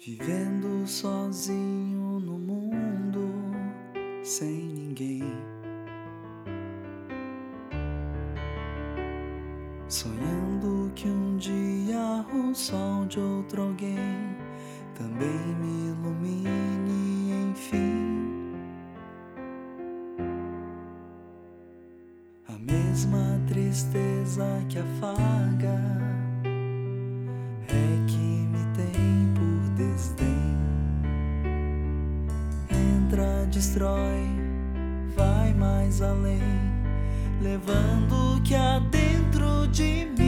Vivendo sozinho no mundo, sem ninguém. Sonhando que um dia o sol de outro alguém também me ilumine, enfim. A mesma tristeza que afaga destrói, vai mais além, levando o que há dentro de mim.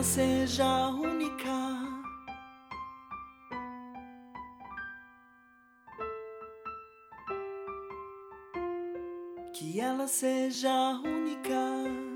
ela seja única. Que ela seja única